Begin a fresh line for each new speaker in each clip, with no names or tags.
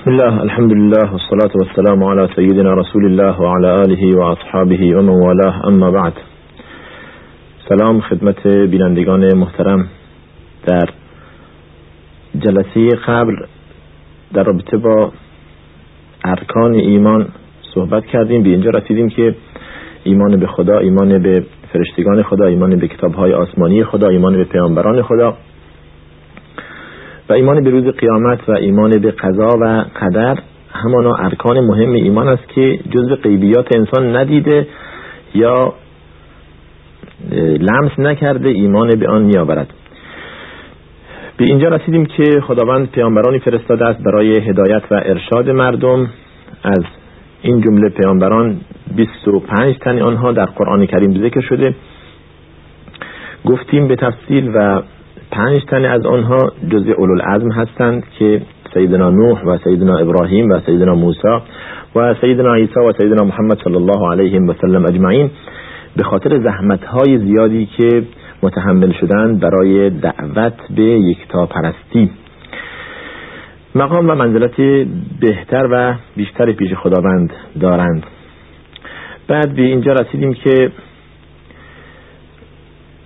بسم الله الحمد لله والصلاة والسلام على سيدنا رسول الله وعلى آله وأصحابه ومن والاه اما بعد سلام خدمت بینندگان محترم در جلسه قبل در رابطه با ارکان ایمان صحبت کردیم به اینجا رسیدیم که ایمان به خدا ایمان به فرشتگان خدا ایمان به کتابهای آسمانی خدا ایمان به پیامبران خدا و ایمان به روز قیامت و ایمان به قضا و قدر همانا ارکان مهم ایمان است که جزء غیبیات انسان ندیده یا لمس نکرده ایمان به آن میآورد. به اینجا رسیدیم که خداوند پیامبرانی فرستاده است برای هدایت و ارشاد مردم. از این جمله پیامبران 25 تن آنها در قرآن کریم ذکر شده. گفتیم به تفصیل و پنج تن از آنها جزء اولوالعزم هستند که سیدنا نوح و سیدنا ابراهیم و سیدنا موسی و سیدنا عیسی و سیدنا محمد صلی الله علیه و سلم اجمعین به خاطر زحمت های زیادی که متحمل شدند برای دعوت به یکتا پرستی مقام و منزلت بهتر و بیشتر پیش خداوند دارند. بعد به اینجا رسیدیم که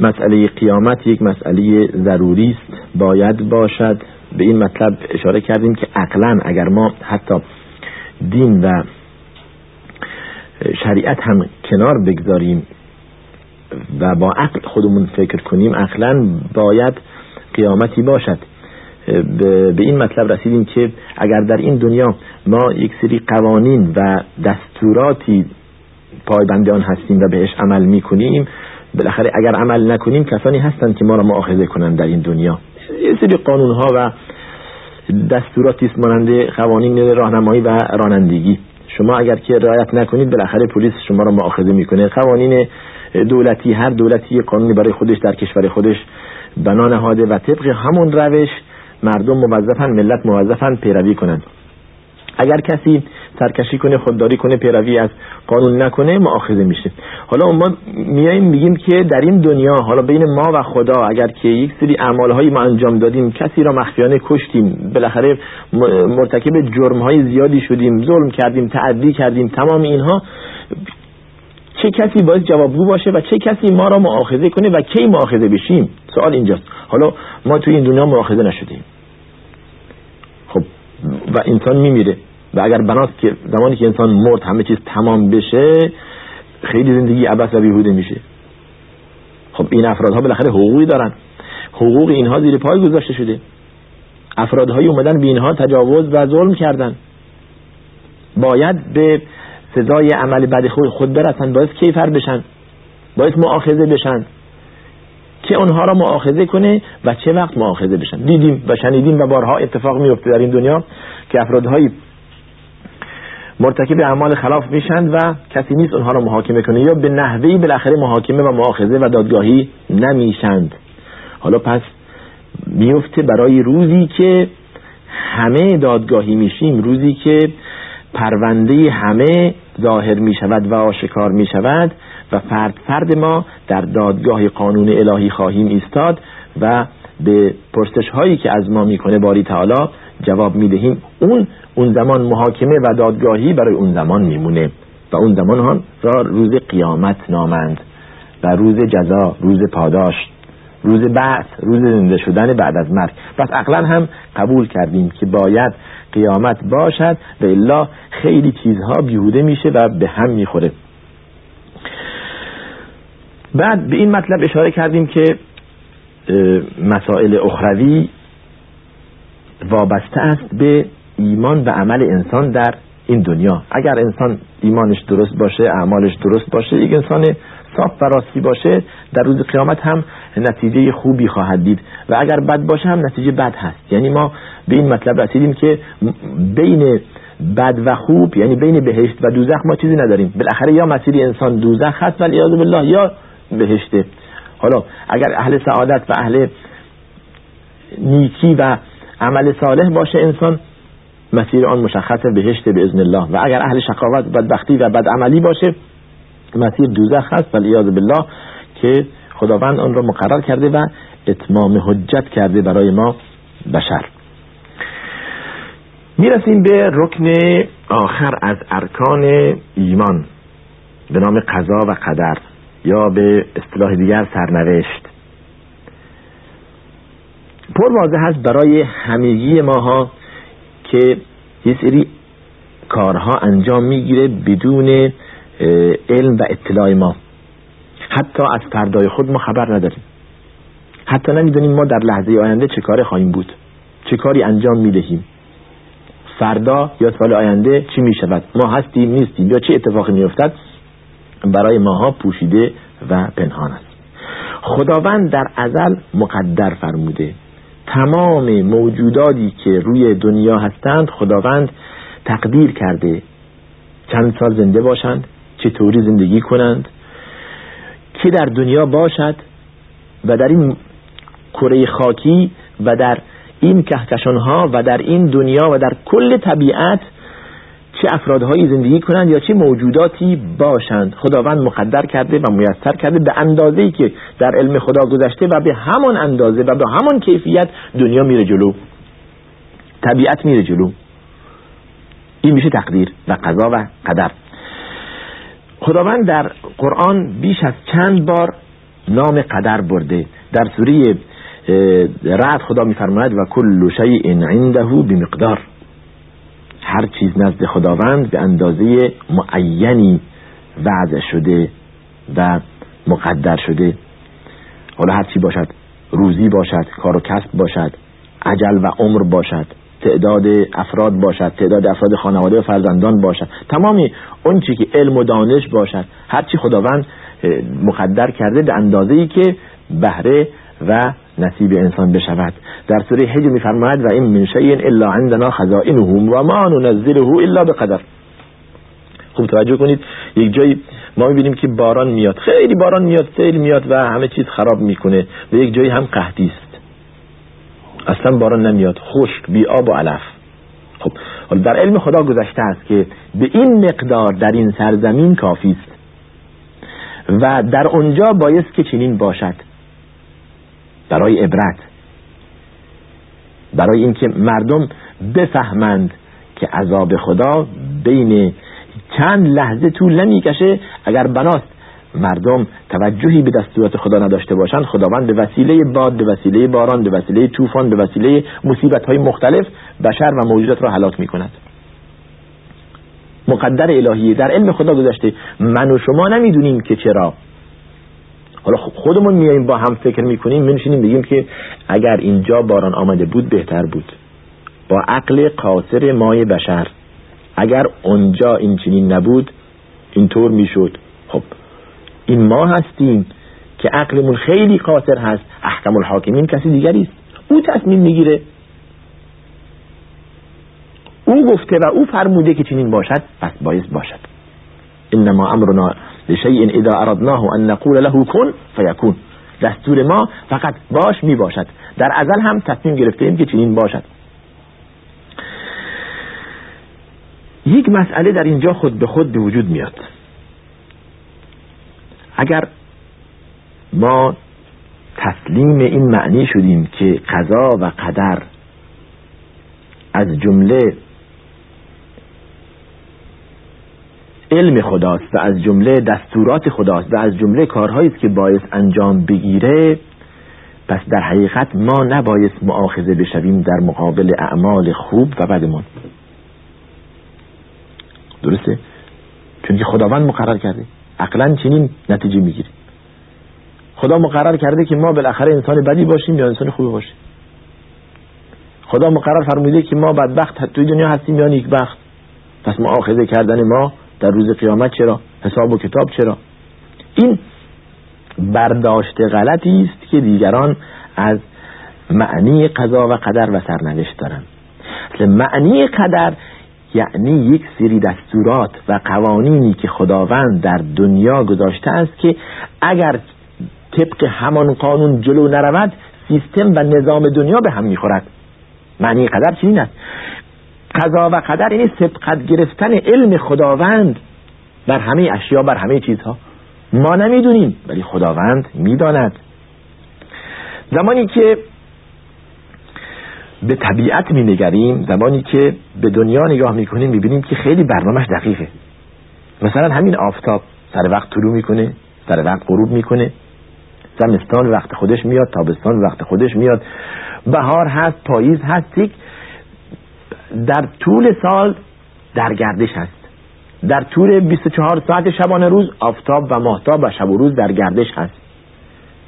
مسئله قیامت یک مسئله ضروری است. باید باشد. به این مطلب اشاره کردیم که عقلا اگر ما حتی دین و شریعت هم کنار بگذاریم و با عقل خودمون فکر کنیم عقلا باید قیامتی باشد. به این مطلب رسیدیم که اگر در این دنیا ما یک سری قوانین و دستوراتی پایبند آن هستیم و بهش عمل می‌کنیم بالاخره اگر عمل نکنیم کسانی هستند که ما را مؤاخذه کنند در این دنیا. یه سری قانون ها و دستوراتی است مانند قوانین راهنمایی و رانندگی. شما اگر که رعایت نکنید بالاخره پلیس شما را مؤاخذه می‌کنه. قوانین دولتی هر دولتی قانونی برای خودش در کشور خودش بنا نهاده و طبق همون روش مردم موظفن ملت موظفن پیروی کنند. اگر کسی سرکشی کنه خودداری کنه پیروی از قانون نکنه مؤاخذه میشه. حالا ما میایم میگیم که در این دنیا حالا بین ما و خدا اگر که یک سری اعمال ما انجام دادیم کسی را مخفیانه کشتیم بالاخره مرتکب جرم های زیادی شدیم ظلم کردیم تعدی کردیم تمام اینها چه کسی باید جوابگو باشه و چه کسی ما را مؤاخذه کنه و کی مؤاخذه بشیم؟ سوال اینجاست. حالا ما توی این دنیا مؤاخذه نشدیم. خب و انسان میمیره. و اگر بناست که زمانی که انسان مرد همه چیز تمام بشه خیلی زندگی عبس و بیهوده میشه. خب این افرادها بالاخره حقوقی دارن. حقوق اینها زیر پای گذاشته شده. افرادهایی اومدن به اینها تجاوز و ظلم کردن. باید به سزای عمل بد خود خود برسن باید کیفر بشن باید معاخذه بشن. که اونها را معاخذه کنه و چه وقت معاخذه بشن. دیدیم و شنیدیم و بارها اتفاق میفته در این دنیا که افرادهایی مرتکب اعمال خلاف میشن و کسی نیست اونها را محاکمه کنه. یا به نحوهی بالاخره محاکمه و مؤاخذه و دادگاهی نمیشند. حالا پس میفته برای روزی که همه دادگاهی میشیم روزی که پرونده همه ظاهر می شود و آشکار می شود و فرد فرد ما در دادگاه قانون الهی خواهیم ایستاد و به پرسش هایی که از ما می‌کنه باری تعالی جواب می‌دهیم. اون اون زمان محاکمه و دادگاهی برای اون زمان میمونه و اون زمان ها را روز قیامت نامند و روز جزا روز پاداش روز بعث روز زنده شدن بعد از مرگ. پس عقلا هم قبول کردیم که باید قیامت باشد و الا خیلی چیزها بیهوده میشه و به هم می‌خوره. بعد به این مطلب اشاره کردیم که مسائل اخروی وابسته است به ایمان و عمل انسان در این دنیا. اگر انسان ایمانش درست باشه اعمالش درست باشه یک انسان صاف و راستی باشه در روز قیامت هم نتیجه خوبی خواهد دید. و اگر بد باشه هم نتیجه بد هست. یعنی ما به این مطلب رسیدیم که بین بد و خوب یعنی بین بهشت و دوزخ ما چیزی نداریم. بالاخره یا مسیر انسان دوزخ هست ولی بالله یا بهشته. حالا اگر اهل سعادت و اهل نیکی و عمل صالح باشه انسان مسیر آن مشخص بهشت به ازن الله. و اگر اهل شقاوت بدبختی و بدعملی باشه مسیر دوزخ هست ولی بالله که خداوند آن را مقرر کرده و اتمام حجت کرده برای ما بشر. می‌رسیم به رکن آخر از ارکان ایمان به نام قضا و قدر یا به اصطلاح دیگر سرنوشت. پر واضح هست برای همگی ماها که یه سری کارها انجام می‌گیره بدون علم و اطلاع ما. حتی از فردای خود ما خبر نداریم. حتی نمی‌دونیم ما در لحظه آینده چه کار خواهیم بود. چه کاری انجام می‌دهیم. فردا یا سال آینده چی می‌شود؟ ما هستیم نیستیم یا چه اتفاقی میافتد؟ برای ماها پوشیده و پنهان است. خداوند در ازل مقدر فرموده. تمام موجوداتی که روی دنیا هستند خداوند تقدیر کرده. چند سال زنده باشند چطوری زندگی کنند که در دنیا باشد و در این کره خاکی و در این کهکشان ها و در این دنیا و در کل طبیعت چه افرادهایی زندگی کنند یا چه موجوداتی باشند. خداوند مقدر کرده و میسر کرده به اندازه‌ای که در علم خدا گذشته و به همان اندازه و به همان کیفیت دنیا میره جلو. طبیعت میره جلو. این میشه تقدیر و قضا و قدر. خداوند در قرآن بیش از چند بار نام قدر برده. در سوره رعد خدا میفرماید و کل شیء عنده بمقدار. هر چیز نزد خداوند به اندازه معینی وضع شده و مقدر شده. حالا هر چی باشد روزی باشد کار و کسب باشد عجل و عمر باشد تعداد افراد باشد تعداد افراد خانواده و فرزندان باشد تمامی اون چی که علم و دانش باشد هرچی خداوند مقدر کرده به اندازه ای که بهره و نصیب انسان بشود. در سوره حج میفرماید و این من شیء الا عندنا خزائنه و ما ننزله الا بقدر. خوب توجه کنید یک جایی ما می‌بینیم که باران میاد. خیلی باران میاد خیلی میاد و همه چیز خراب می‌کنه و یک جایی هم قحطی است. اصلا باران نمیاد. خشک بی آب و علف. خب در علم خدا گذشته است که به این مقدار در این سرزمین کافی است. و در اونجا بایست که چنین باشد. برای عبرت. برای اینکه مردم بفهمند که عذاب خدا بین چند لحظه طول نمی‌کشه اگر بناست مردم توجهی به دستورات خدا نداشته باشند خداوند به وسیله باد به وسیله باران به وسیله طوفان به وسیله مصیبت های مختلف بشر و موجودات را هلاک می کند مقدر الهی در علم خدا گذاشته من و شما نمی‌دونیم که چرا. حالا خودمون میاییم با هم فکر می‌کنیم میشینیم بگیم که اگر اینجا باران آمده بود بهتر بود. با عقل قاصر مای بشر اگر اونجا این چنین نبود اینطور می‌شد. خب این ما هستیم که عقلمون خیلی قاصر هست. احکم الحاکمین کسی دیگری است. او تصمیم می‌گیره. او گفته و او فرموده که چنین باشد پس باید باشد. انما امرنا لشیء اذا اردناه ان نقول له کن فیکون دستور ما فقط باش می باشد. در ازل هم تصمیم گرفته ایم که چنین باشد. یک مسئله در اینجا خود به خود به وجود میاد. اگر ما تسلیم این معنی شدیم که قضا و قدر از جمله علم خداست و از جمله دستورات خداست و از جمله کارهایی است که باعث انجام بگیره پس در حقیقت ما نباید معاخذه بشویم در مقابل اعمال خوب و بدمون. درسته؟ چون که خداوند مقرر کرده. عقلا چنین نتیجه می‌گیریم خدا مقرر کرده که ما بالاخره انسان بدی باشیم یا انسان خوبی باشیم. خدا مقرر فرموده که ما بدبخت توی دنیا هستیم یا نیکبخت. پس معاخذه کردن ما در روز قیامت چرا؟ حساب و کتاب چرا؟ این برداشت غلطی است که دیگران از معنی قضا و قدر و سرنوشت دارن اصل معنی قدر یعنی یک سری دستورات و قوانینی که خداوند در دنیا گذاشته است که اگر طبق همان قانون جلو نرود سیستم و نظام دنیا به هم می‌خورد. معنی قدر چی است. قضا و قدر یعنی سبقت گرفتن علم خداوند. بر همه اشیا بر همه چیزها. ما نمی‌دونیم ولی خداوند می‌داند. زمانی که به طبیعت می نگریم زمانی که به دنیا نگاه می کنیم می بینیم که خیلی برنامهش دقیقه. مثلا همین آفتاب سر وقت طلوع می‌کنه سر وقت غروب می‌کنه. زمستان وقت خودش میاد تابستان وقت خودش میاد. بهار هست پاییز هست در طول سال در گردش هست در طول 24 ساعت شبانه روز آفتاب و ماهتاب و شب و روز در گردش هست.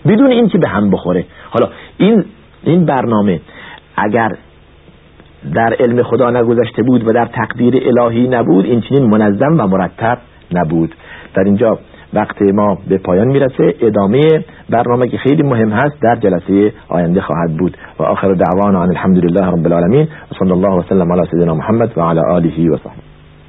بدون این که به هم بخوره. حالا این این برنامه اگر در علم خدا نگذشته بود و در تقدیر الهی نبود این چنین منظم و مرتب نبود. در اینجا وقت ما به پایان می‌رسه. ادامه برنامه که خیلی مهم هست در جلسه آینده خواهد بود. و آخر دعوانا عن الحمد لله رب العالمین. و صلی الله وسلم علی سیدنا محمد و علی آله و صحبه.